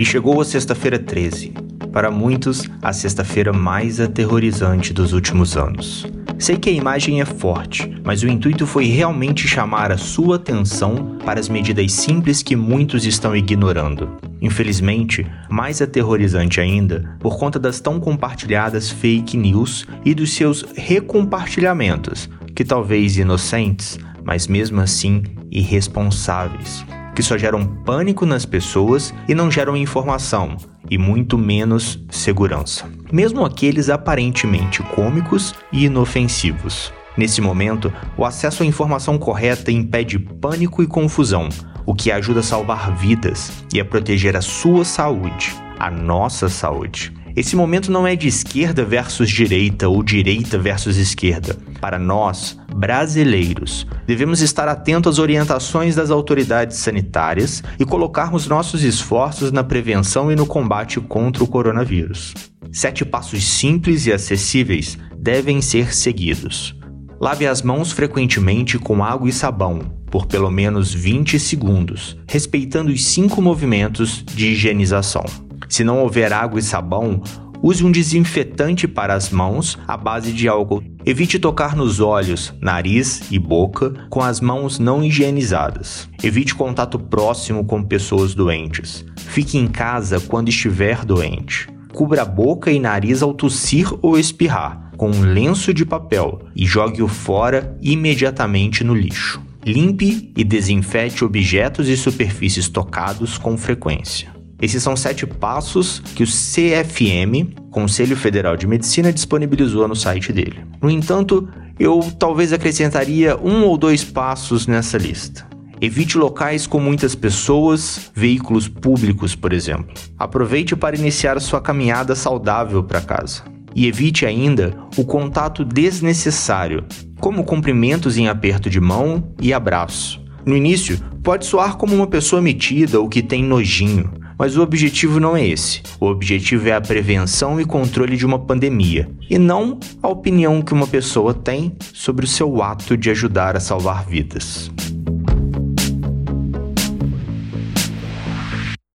E chegou a sexta-feira 13. Para muitos, a sexta-feira mais aterrorizante dos últimos anos. Sei que a imagem é forte, mas o intuito foi realmente chamar a sua atenção para as medidas simples que muitos estão ignorando. Infelizmente, mais aterrorizante ainda, por conta das tão compartilhadas fake news e dos seus recompartilhamentos, que talvez inocentes, mas mesmo assim irresponsáveis, que só geram pânico nas pessoas e não geram informação, e muito menos segurança. Mesmo aqueles aparentemente cômicos e inofensivos. Nesse momento, o acesso à informação correta impede pânico e confusão, o que ajuda a salvar vidas e a proteger a sua saúde, a nossa saúde. Esse momento não é de esquerda versus direita ou direita versus esquerda. Para nós, brasileiros, devemos estar atentos às orientações das autoridades sanitárias e colocarmos nossos esforços na prevenção e no combate contra o coronavírus. Sete passos simples e acessíveis devem ser seguidos. Lave as mãos frequentemente com água e sabão, por pelo menos 20 segundos, respeitando os cinco movimentos de higienização. Se não houver água e sabão, use um desinfetante para as mãos à base de álcool. Evite tocar nos olhos, nariz e boca com as mãos não higienizadas. Evite contato próximo com pessoas doentes. Fique em casa quando estiver doente. Cubra a boca e nariz ao tossir ou espirrar com um lenço de papel e jogue-o fora imediatamente no lixo. Limpe e desinfete objetos e superfícies tocados com frequência. Esses são sete passos que o CFM, Conselho Federal de Medicina, disponibilizou no site dele. No entanto, eu talvez acrescentaria um ou dois passos nessa lista. Evite locais com muitas pessoas, veículos públicos, por exemplo. Aproveite para iniciar sua caminhada saudável para casa. E evite ainda o contato desnecessário, como cumprimentos em aperto de mão e abraço. No início, pode soar como uma pessoa metida ou que tem nojinho, mas o objetivo não é esse. O objetivo é a prevenção e controle de uma pandemia, e não a opinião que uma pessoa tem sobre o seu ato de ajudar a salvar vidas.